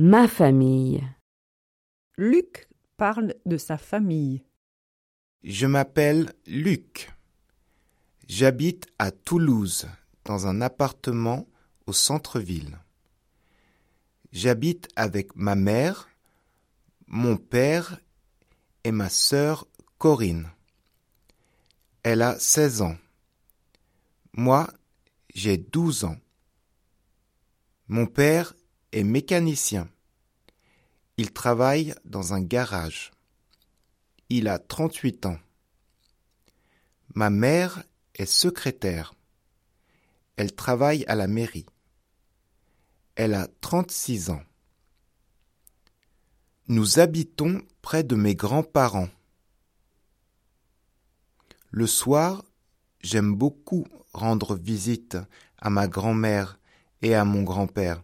Ma famille. Luc parle de sa famille. Je m'appelle Luc. J'habite à Toulouse, dans un appartement au centre-ville. J'habite avec ma mère, mon père et ma sœur Corinne. Elle a 16 ans. Moi, j'ai 12 ans. Mon père est mécanicien. Il travaille dans un garage. Il a 38 ans. Ma mère est secrétaire. Elle travaille à la mairie. Elle a 36 ans. Nous habitons près de mes grands-parents. Le soir, j'aime beaucoup rendre visite à ma grand-mère et à mon grand-père.